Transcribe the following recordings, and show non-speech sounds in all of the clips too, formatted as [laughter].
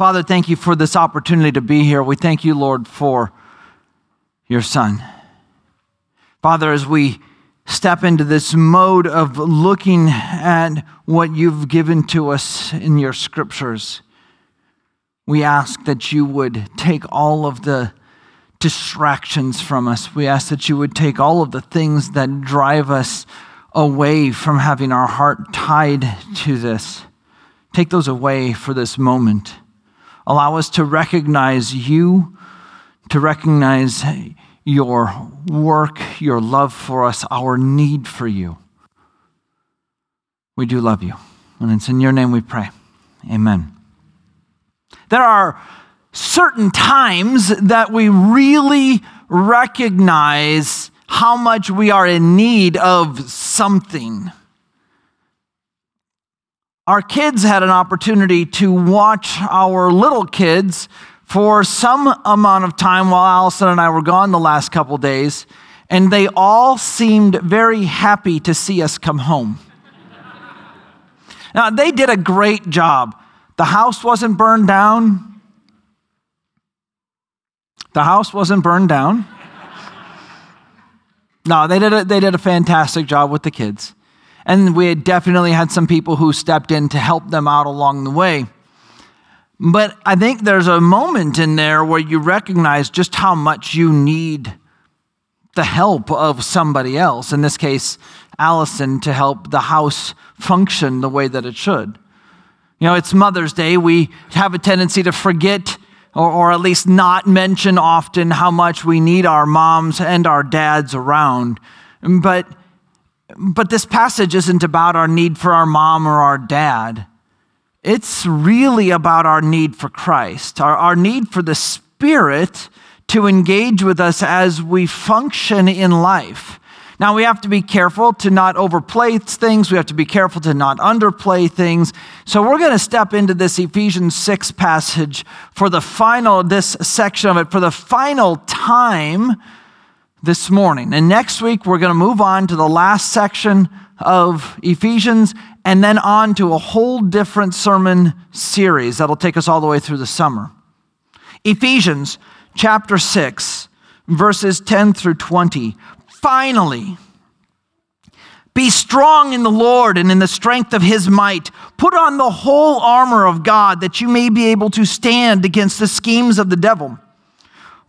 Father, thank you for this opportunity to be here. We thank you, Lord, for your Son. Father, as we step into this mode of looking at what you've given to us in your scriptures, we ask that you would take all of the distractions from us. We ask that you would take all of the things that drive us away from having our heart tied to this. Take those away for this moment. Allow us to recognize you, to recognize your work, your love for us, our need for you. We do love you. And it's in your name we pray. Amen. There are certain times that we really recognize how much we are in need of something. Our kids had an opportunity to watch our little kids for some amount of time while Allison and I were gone the last couple days, and they all seemed very happy to see us come home. now, they did a great job. The house wasn't burned down. The house wasn't burned down. No, they did a, they did a fantastic job with the kids. And we had definitely had some people who stepped in to help them out along the way. But I think there's a moment in there where you recognize just how much you need the help of somebody else, in this case, Allison, to help the house function the way that it should. You know, it's Mother's Day. We have a tendency to forget or, or at least not mention often how much we need our moms and our dads around. But, but this passage isn't about our need for our mom or our dad. It's really about our need for Christ, our, our need for the Spirit to engage with us as we function in life. Now, we have to be careful to not overplay things. We have to be careful to not underplay things. So, we're going to step into this Ephesians 6 passage for the final, this section of it, for the final time this morning. And next week, we're going to move on to the last section of Ephesians and then on to a whole different sermon series that'll take us all the way through the summer. Ephesians chapter 6, verses 10 through 20. Finally, be strong in the Lord and in the strength of his might. Put on the whole armor of God that you may be able to stand against the schemes of the devil.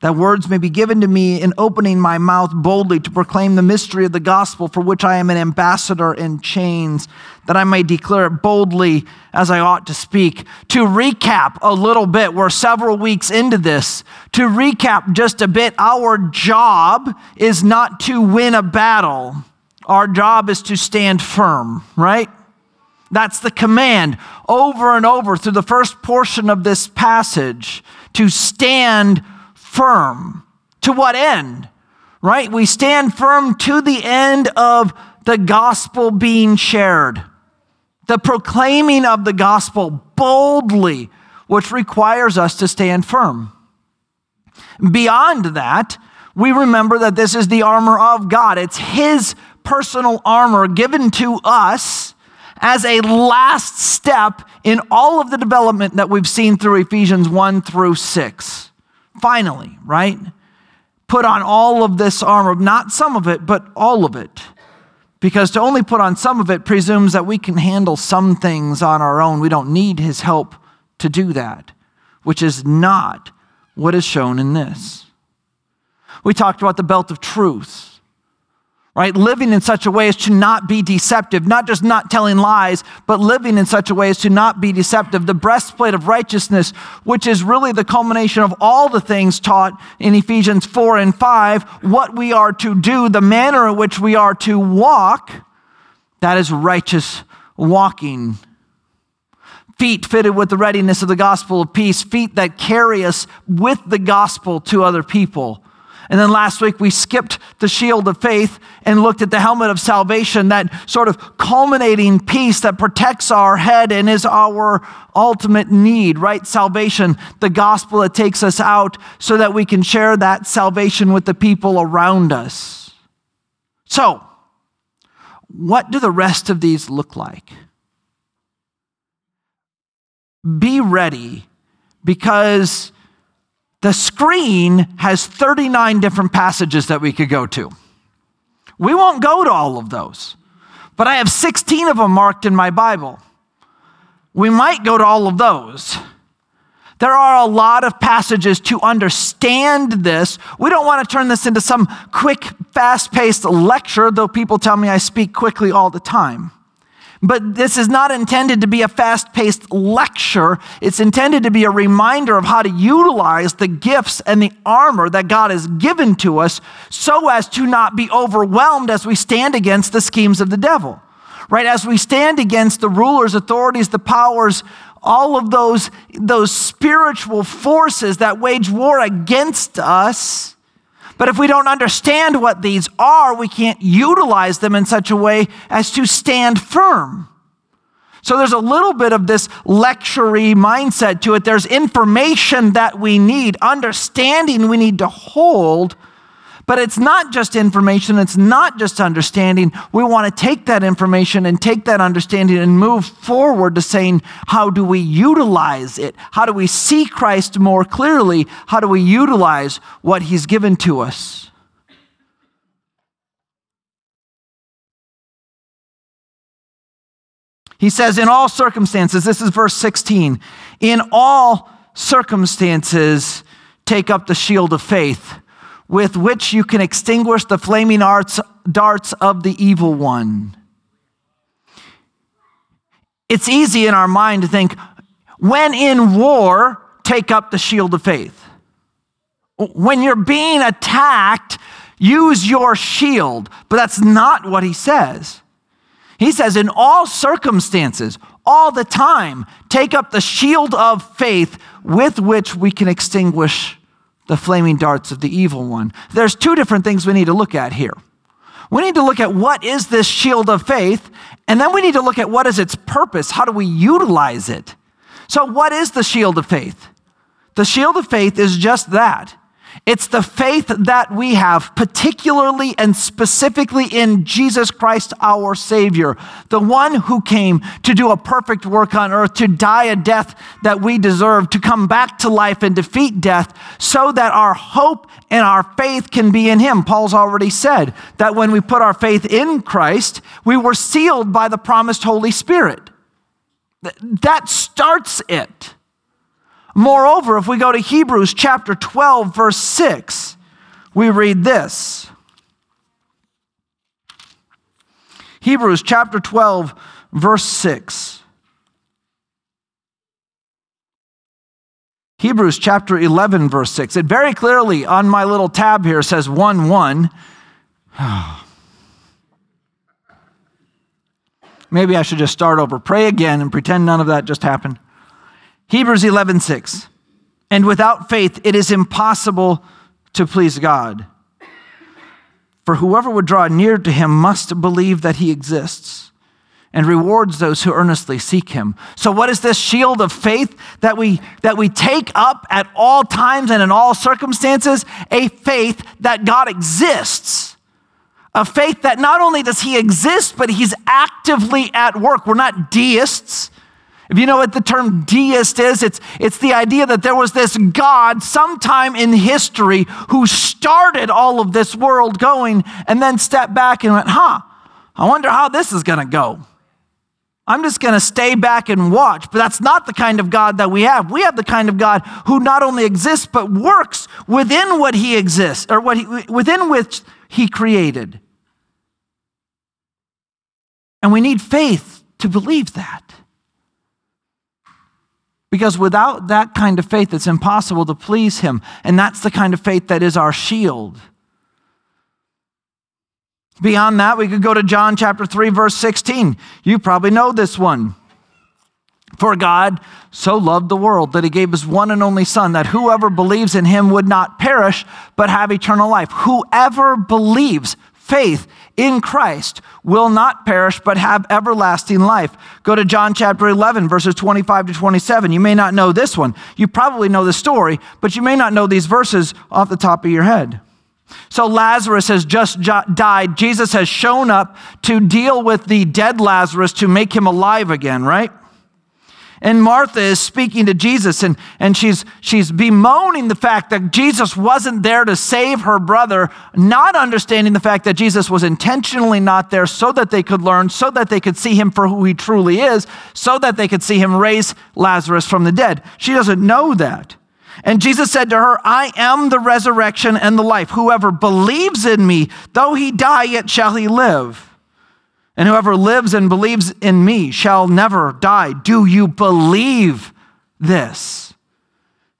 that words may be given to me in opening my mouth boldly to proclaim the mystery of the gospel for which I am an ambassador in chains, that I may declare it boldly as I ought to speak. To recap a little bit, we're several weeks into this. To recap just a bit, our job is not to win a battle, our job is to stand firm, right? That's the command over and over through the first portion of this passage to stand firm. To what end? Right? We stand firm to the end of the gospel being shared, the proclaiming of the gospel boldly, which requires us to stand firm. Beyond that, we remember that this is the armor of God. It's His personal armor given to us as a last step in all of the development that we've seen through Ephesians 1 through 6 finally, right? Put on all of this armor, not some of it, but all of it. Because to only put on some of it presumes that we can handle some things on our own. We don't need his help to do that, which is not what is shown in this. We talked about the belt of truth right? Living in such a way as to not be deceptive, not just not telling lies, but living in such a way as to not be deceptive. The breastplate of righteousness, which is really the culmination of all the things taught in Ephesians 4 and 5, what we are to do, the manner in which we are to walk, that is righteous walking. Feet fitted with the readiness of the gospel of peace, feet that carry us with the gospel to other people. And then last week we skipped the shield of faith and looked at the helmet of salvation, that sort of culminating piece that protects our head and is our ultimate need, right? Salvation, the gospel that takes us out so that we can share that salvation with the people around us. So, what do the rest of these look like? Be ready because the screen has 39 different passages that we could go to. We won't go to all of those, but I have 16 of them marked in my Bible. We might go to all of those. There are a lot of passages to understand this. We don't want to turn this into some quick, fast paced lecture, though people tell me I speak quickly all the time. But this is not intended to be a fast paced lecture. It's intended to be a reminder of how to utilize the gifts and the armor that God has given to us so as to not be overwhelmed as we stand against the schemes of the devil. Right? As we stand against the rulers, authorities, the powers, all of those, those spiritual forces that wage war against us but if we don't understand what these are, we can't utilize them in such a way as to stand firm. So there's a little bit of this lectury mindset to it. There's information that we need, understanding we need to hold but it's not just information, it's not just understanding. We want to take that information and take that understanding and move forward to saying, how do we utilize it? How do we see Christ more clearly? How do we utilize what He's given to us? He says, in all circumstances, this is verse 16, in all circumstances, take up the shield of faith with which you can extinguish the flaming arts, darts of the evil one. It's easy in our mind to think, when in war, take up the shield of faith. When you're being attacked, use your shield. But that's not what he says. He says, in all circumstances, all the time, take up the shield of faith with which we can extinguish the flaming darts of the evil one. There's two different things we need to look at here. We need to look at what is this shield of faith, and then we need to look at what is its purpose. How do we utilize it? So, what is the shield of faith? The shield of faith is just that it's the faith that we have, particularly and specifically in Jesus Christ, our Savior, the one who came to do a perfect work on earth, to die a death that we deserve, to come back to life and defeat death, so that our hope and our faith can be in Him. Paul's already said that when we put our faith in Christ, we were sealed by the promised Holy Spirit. That starts it. Moreover, if we go to Hebrews chapter 12, verse 6, we read this. Hebrews chapter 12, verse 6. Hebrews chapter 11, verse 6. It very clearly on my little tab here says 1 1. [sighs] Maybe I should just start over. Pray again and pretend none of that just happened. Hebrews 11:6. And without faith it is impossible to please God. For whoever would draw near to him must believe that he exists and rewards those who earnestly seek him. So what is this shield of faith that we that we take up at all times and in all circumstances? A faith that God exists. A faith that not only does he exist, but he's actively at work. We're not deists. If you know what the term deist is, it's, it's the idea that there was this God sometime in history who started all of this world going and then stepped back and went, huh, I wonder how this is going to go. I'm just going to stay back and watch. But that's not the kind of God that we have. We have the kind of God who not only exists, but works within what he exists or what he, within which he created. And we need faith to believe that. Because without that kind of faith, it's impossible to please Him. And that's the kind of faith that is our shield. Beyond that, we could go to John chapter 3, verse 16. You probably know this one. For God so loved the world that he gave his one and only Son, that whoever believes in him would not perish, but have eternal life. Whoever believes, faith in Christ, will not perish, but have everlasting life. Go to John chapter 11, verses 25 to 27. You may not know this one. You probably know the story, but you may not know these verses off the top of your head. So Lazarus has just died. Jesus has shown up to deal with the dead Lazarus to make him alive again, right? And Martha is speaking to Jesus and, and she's, she's bemoaning the fact that Jesus wasn't there to save her brother, not understanding the fact that Jesus was intentionally not there so that they could learn, so that they could see him for who he truly is, so that they could see him raise Lazarus from the dead. She doesn't know that. And Jesus said to her, I am the resurrection and the life. Whoever believes in me, though he die, yet shall he live. And whoever lives and believes in me shall never die. Do you believe this?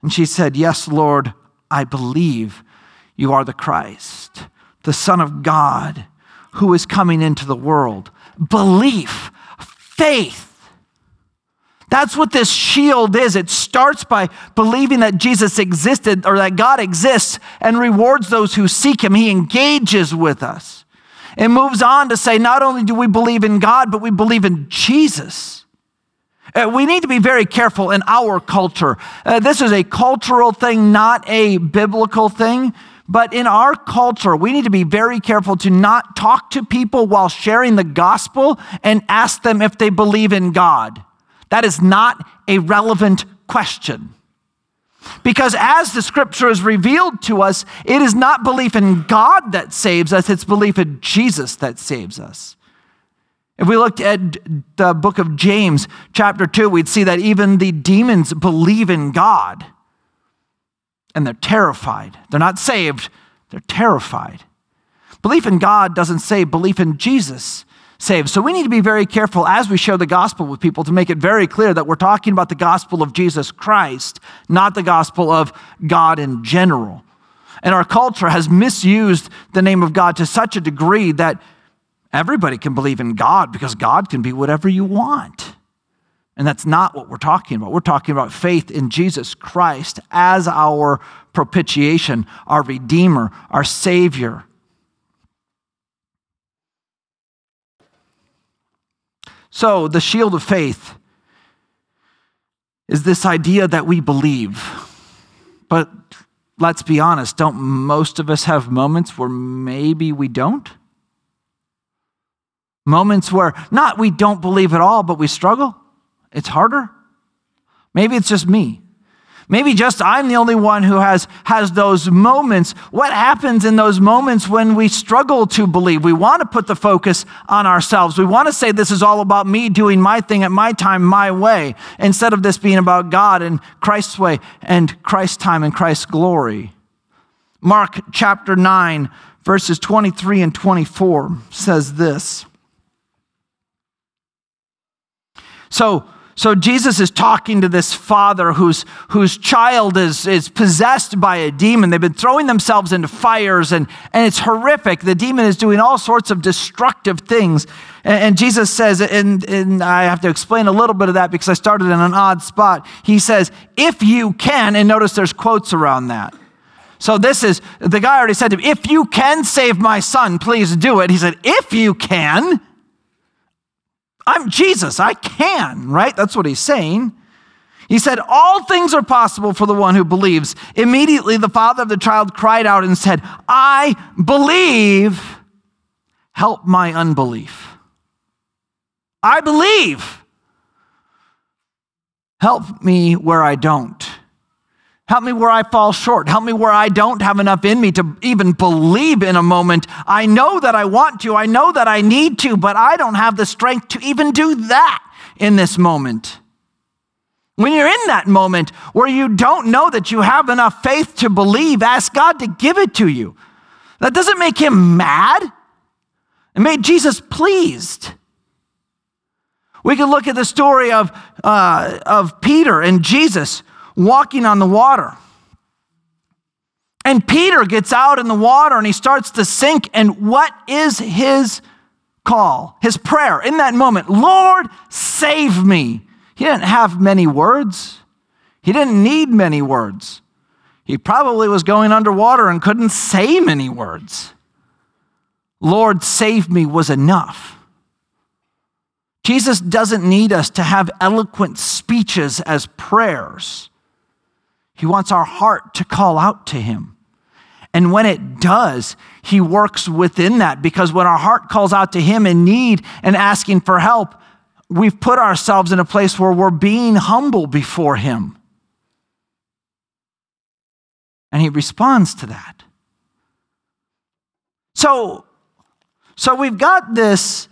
And she said, Yes, Lord, I believe you are the Christ, the Son of God, who is coming into the world. Belief, faith. That's what this shield is. It starts by believing that Jesus existed or that God exists and rewards those who seek him. He engages with us. It moves on to say not only do we believe in God, but we believe in Jesus. Uh, we need to be very careful in our culture. Uh, this is a cultural thing, not a biblical thing. But in our culture, we need to be very careful to not talk to people while sharing the gospel and ask them if they believe in God. That is not a relevant question. Because as the scripture is revealed to us, it is not belief in God that saves us, it's belief in Jesus that saves us. If we looked at the book of James, chapter 2, we'd see that even the demons believe in God and they're terrified. They're not saved, they're terrified. Belief in God doesn't say belief in Jesus saved. So we need to be very careful as we share the gospel with people to make it very clear that we're talking about the gospel of Jesus Christ, not the gospel of God in general. And our culture has misused the name of God to such a degree that everybody can believe in God because God can be whatever you want. And that's not what we're talking about. We're talking about faith in Jesus Christ as our propitiation, our Redeemer, our Savior. So, the shield of faith is this idea that we believe. But let's be honest, don't most of us have moments where maybe we don't? Moments where not we don't believe at all, but we struggle? It's harder? Maybe it's just me. Maybe just I'm the only one who has, has those moments. What happens in those moments when we struggle to believe? We want to put the focus on ourselves. We want to say this is all about me doing my thing at my time, my way, instead of this being about God and Christ's way and Christ's time and Christ's glory. Mark chapter 9, verses 23 and 24 says this. So, so Jesus is talking to this father whose, whose child is, is possessed by a demon. They've been throwing themselves into fires and, and it's horrific. The demon is doing all sorts of destructive things. And, and Jesus says, and, and I have to explain a little bit of that because I started in an odd spot. He says, if you can, and notice there's quotes around that. So this is, the guy already said to him, if you can save my son, please do it. He said, if you can. I'm Jesus. I can, right? That's what he's saying. He said, All things are possible for the one who believes. Immediately, the father of the child cried out and said, I believe. Help my unbelief. I believe. Help me where I don't. Help me where I fall short. Help me where I don't have enough in me to even believe in a moment. I know that I want to. I know that I need to, but I don't have the strength to even do that in this moment. When you're in that moment where you don't know that you have enough faith to believe, ask God to give it to you. That doesn't make him mad. It made Jesus pleased. We could look at the story of, uh, of Peter and Jesus walking on the water. And Peter gets out in the water and he starts to sink. And what is his call, his prayer in that moment? Lord, save me. He didn't have many words, he didn't need many words. He probably was going underwater and couldn't say many words. Lord, save me was enough. Jesus doesn't need us to have eloquent speeches as prayers. He wants our heart to call out to Him. And when it does, He works within that because when our heart calls out to Him in need and asking for help, we've put ourselves in a place where we're being humble before Him. And He responds to that. So, so we've got this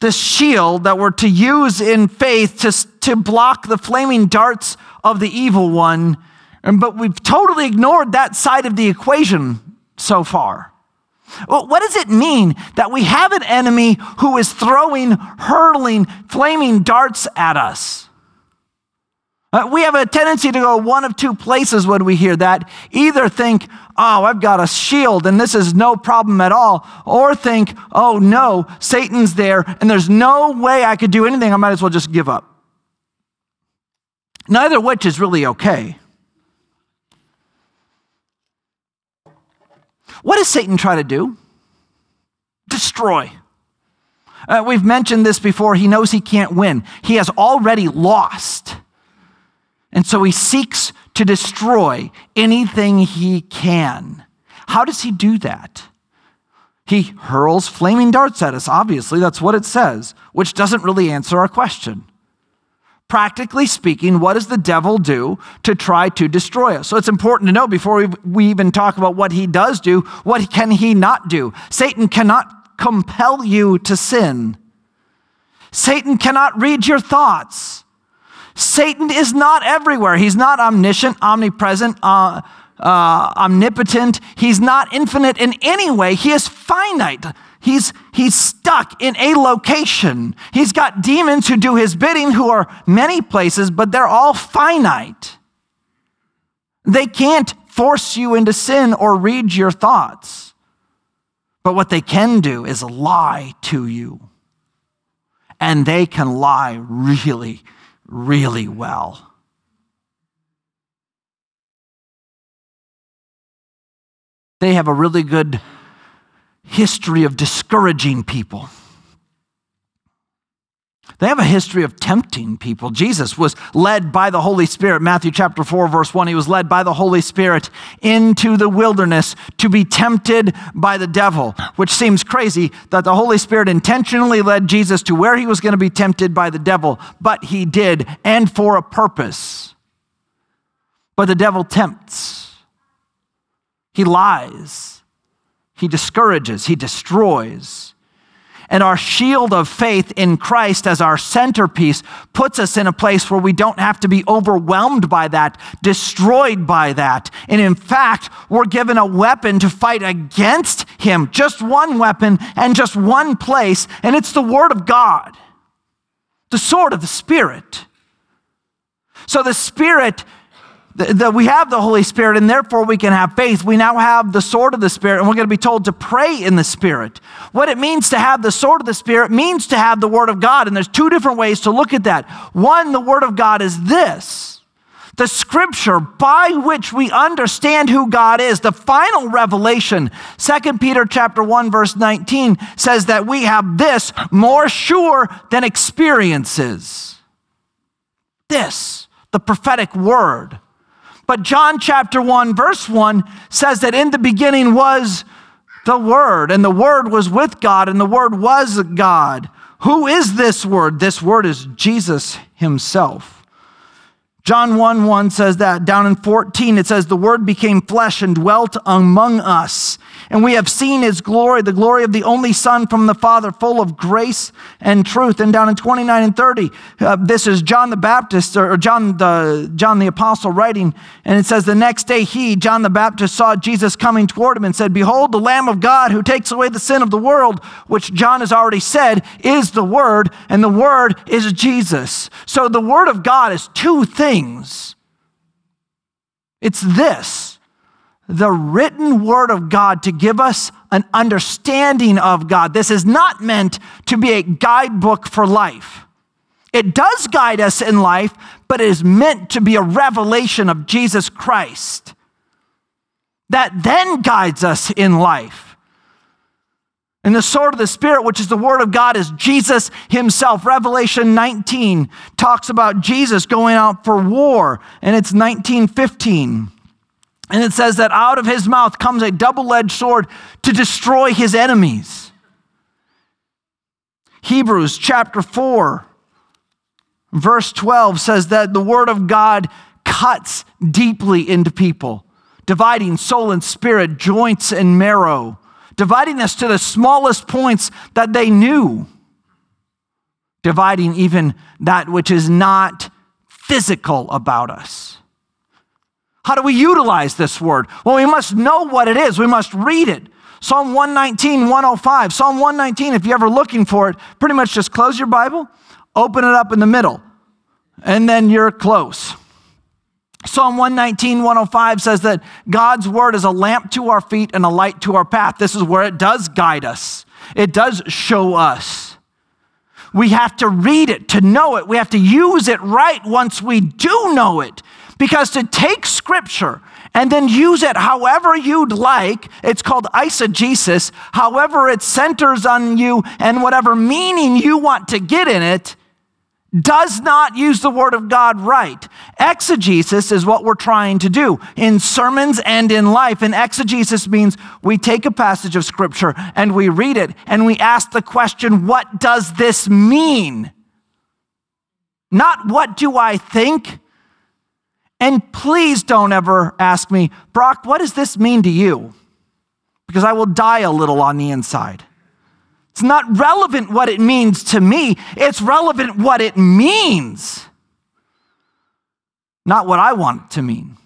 this shield that we're to use in faith to, to block the flaming darts of the evil one. But we've totally ignored that side of the equation so far. Well, what does it mean that we have an enemy who is throwing, hurling, flaming darts at us? Uh, we have a tendency to go one of two places when we hear that. Either think, oh, I've got a shield and this is no problem at all, or think, oh no, Satan's there and there's no way I could do anything. I might as well just give up. Neither of which is really okay. What does Satan try to do? Destroy. Uh, we've mentioned this before. He knows he can't win, he has already lost. And so he seeks to destroy anything he can. How does he do that? He hurls flaming darts at us, obviously, that's what it says, which doesn't really answer our question. Practically speaking, what does the devil do to try to destroy us? So it's important to know before we, even talk about what he does do, what can he not do? Satan cannot compel you to sin. Satan cannot read your thoughts. Satan is not everywhere. He's not omniscient, omnipresent, uh, uh, omnipotent. He's not infinite in any way. He is finite. He's, he's stuck in a location. He's got demons who do his bidding, who are many places, but they're all finite. They can't force you into sin or read your thoughts. But what they can do is lie to you. And they can lie really, really well. They have a really good history of discouraging people. They have a history of tempting people. Jesus was led by the Holy Spirit. Matthew chapter 4, verse 1. He was led by the Holy Spirit into the wilderness to be tempted by the devil, which seems crazy that the Holy Spirit intentionally led Jesus to where he was going to be tempted by the devil, but he did, and for a purpose. But the devil tempts, he lies, he discourages, he destroys. And our shield of faith in Christ as our centerpiece puts us in a place where we don't have to be overwhelmed by that, destroyed by that. And in fact, we're given a weapon to fight against Him, just one weapon and just one place, and it's the Word of God, the sword of the Spirit. So the Spirit that we have the Holy Spirit and therefore we can have faith. We now have the sword of the Spirit and we're going to be told to pray in the Spirit. What it means to have the sword of the Spirit means to have the Word of God. And there's two different ways to look at that. One, the Word of God is this the scripture by which we understand who God is, the final revelation. 2 Peter chapter 1 verse 19 says that we have this more sure than experiences. This, the prophetic word. But John chapter 1, verse 1 says that in the beginning was the Word, and the Word was with God, and the Word was God. Who is this Word? This Word is Jesus Himself. John 1 1 says that. Down in 14, it says, The Word became flesh and dwelt among us. And we have seen his glory, the glory of the only Son from the Father, full of grace and truth. And down in 29 and 30, uh, this is John the Baptist, or John the, John the Apostle writing. And it says, The next day he, John the Baptist, saw Jesus coming toward him and said, Behold, the Lamb of God who takes away the sin of the world, which John has already said is the Word, and the Word is Jesus. So the Word of God is two things. It's this the written word of God to give us an understanding of God. This is not meant to be a guidebook for life. It does guide us in life, but it is meant to be a revelation of Jesus Christ that then guides us in life. And the sword of the Spirit, which is the Word of God, is Jesus Himself. Revelation 19 talks about Jesus going out for war, and it's 1915. And it says that out of his mouth comes a double edged sword to destroy his enemies. Hebrews chapter 4, verse 12 says that the word of God cuts deeply into people, dividing soul and spirit, joints and marrow, dividing us to the smallest points that they knew, dividing even that which is not physical about us. How do we utilize this word? Well, we must know what it is, we must read it. Psalm 119, 105. Psalm 119, if you're ever looking for it, pretty much just close your Bible, open it up in the middle, and then you're close. Psalm 119, 105 says that God's word is a lamp to our feet and a light to our path. This is where it does guide us, it does show us. We have to read it to know it. We have to use it right once we do know it. Because to take scripture and then use it however you'd like, it's called eisegesis, however it centers on you and whatever meaning you want to get in it, does not use the Word of God right. Exegesis is what we're trying to do in sermons and in life. And exegesis means we take a passage of Scripture and we read it and we ask the question, what does this mean? Not what do I think? And please don't ever ask me, Brock, what does this mean to you? Because I will die a little on the inside. It's not relevant what it means to me, it's relevant what it means, not what I want it to mean.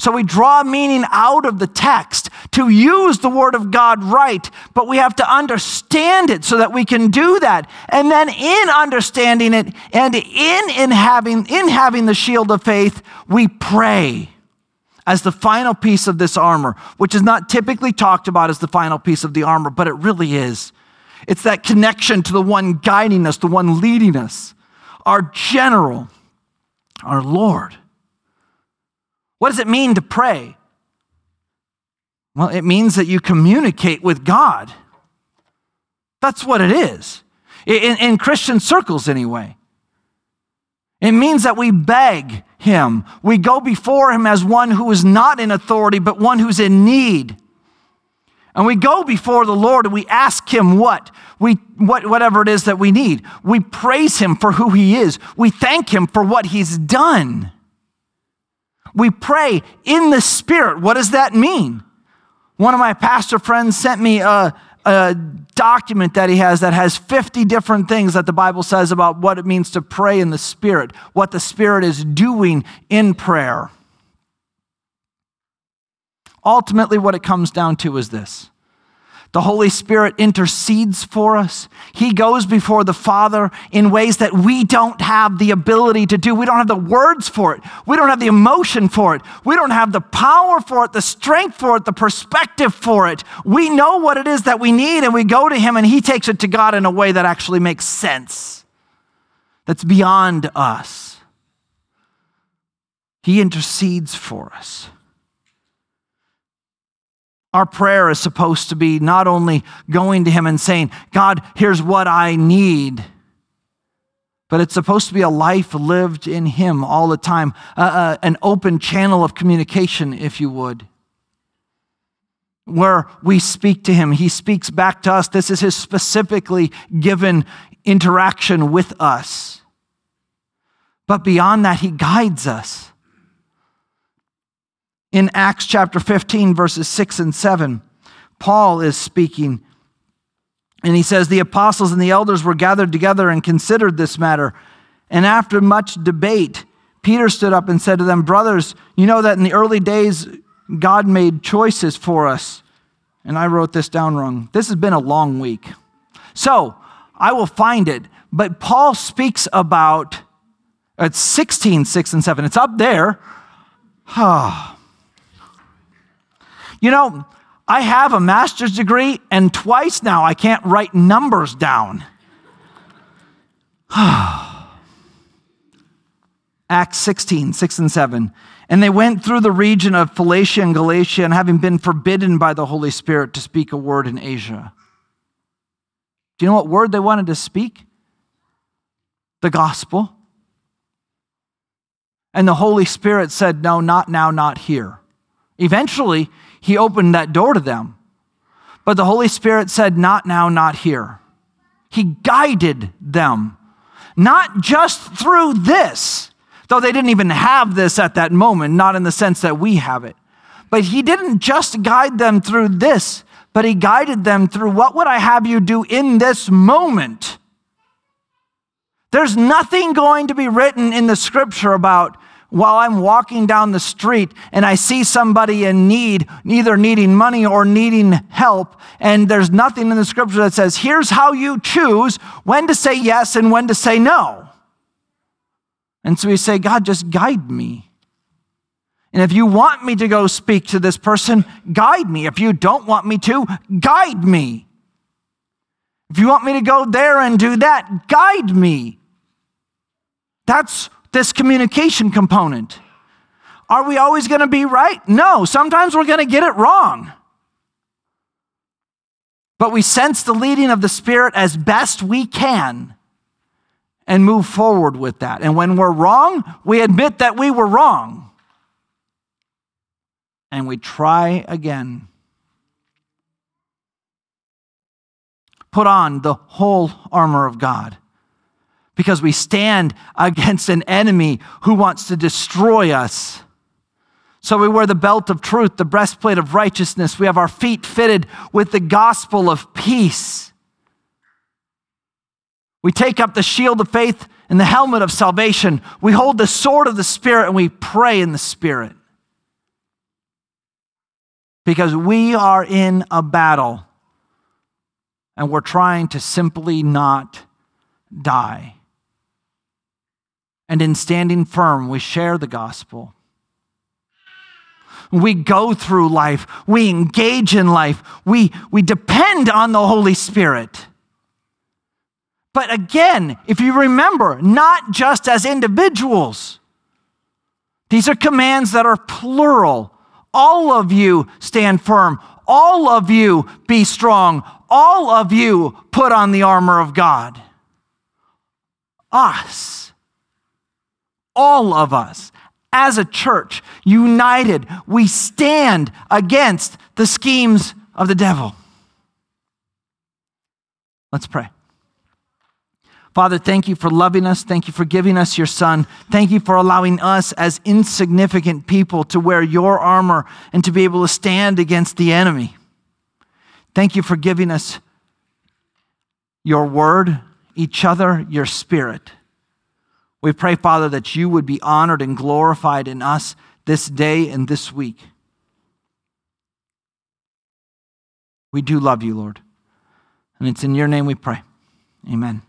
So we draw meaning out of the text to use the word of God right, but we have to understand it so that we can do that. And then in understanding it and in, in having in having the shield of faith, we pray as the final piece of this armor, which is not typically talked about as the final piece of the armor, but it really is. It's that connection to the one guiding us, the one leading us, our general, our Lord. What does it mean to pray? Well, it means that you communicate with God. That's what it is, in, in Christian circles, anyway. It means that we beg Him. We go before Him as one who is not in authority, but one who's in need. And we go before the Lord and we ask Him what? We, what? Whatever it is that we need. We praise Him for who He is. We thank Him for what He's done. We pray in the Spirit. What does that mean? One of my pastor friends sent me a, a document that he has that has 50 different things that the Bible says about what it means to pray in the Spirit, what the Spirit is doing in prayer. Ultimately, what it comes down to is this the Holy Spirit intercedes for us. He goes before the Father in ways that we don't have the ability to do. We don't have the words for it. We don't have the emotion for it. We don't have the power for it, the strength for it, the perspective for it. We know what it is that we need, and we go to Him, and He takes it to God in a way that actually makes sense, that's beyond us. He intercedes for us. Our prayer is supposed to be not only going to Him and saying, God, here's what I need, but it's supposed to be a life lived in Him all the time, uh, uh, an open channel of communication, if you would, where we speak to Him. He speaks back to us. This is His specifically given interaction with us. But beyond that, He guides us. In Acts chapter 15, verses 6 and 7, Paul is speaking, and he says, The apostles and the elders were gathered together and considered this matter. And after much debate, Peter stood up and said to them, Brothers, you know that in the early days, God made choices for us. And I wrote this down wrong. This has been a long week. So I will find it. But Paul speaks about, it's 16, 6 and 7. It's up there. [sighs] Ah. You know, I have a master's degree, and twice now I can't write numbers down. [sighs] Acts 16, 6 and 7. And they went through the region of Phrygia and Galatia, and having been forbidden by the Holy Spirit to speak a word in Asia. Do you know what word they wanted to speak? The gospel. And the Holy Spirit said, No, not now, not here. Eventually, he opened that door to them. But the Holy Spirit said, Not now, not here. He guided them, not just through this though they didn't even have this at that moment, not in the sense that we have it. But he didn't just guide them through this, but he guided them through what would I have you do in this moment? There's nothing going to be written in the scripture about while I'm walking down the street and I see somebody in need, either needing money or needing help, and there's nothing in the scripture that says, here's how you choose when to say yes and when to say no. And so we say, God, just guide me. And if you want me to go speak to this person, guide me. If you don't want me to, guide me. If you want me to go there and do that, guide me. That's this communication component. Are we always going to be right? No, sometimes we're going to get it wrong. But we sense the leading of the Spirit as best we can and move forward with that. And when we're wrong, we admit that we were wrong. And we try again. Put on the whole armor of God because we stand against an enemy who wants to destroy us. So we wear the belt of truth, the breastplate of righteousness. We have our feet fitted with the gospel of peace. We take up the shield of faith and the helmet of salvation. We hold the sword of the Spirit and we pray in the Spirit. Because we are in a battle and we're trying to simply not die. And in standing firm, we share the gospel. We go through life, we engage in life, we, we depend on the Holy Spirit. But again, if you remember, not just as individuals, these are commands that are plural. All of you stand firm. All of you be strong. All of you put on the armor of God. Us, all of us, as a church, united, we stand against the schemes of the devil. Let's pray. Father, thank you for loving us. Thank you for giving us your son. Thank you for allowing us as insignificant people to wear your armor and to be able to stand against the enemy. Thank you for giving us your word, each other, your spirit. We pray, Father, that you would be honored and glorified in us this day and this week. We do love you, Lord. And it's in your name we pray. Amen.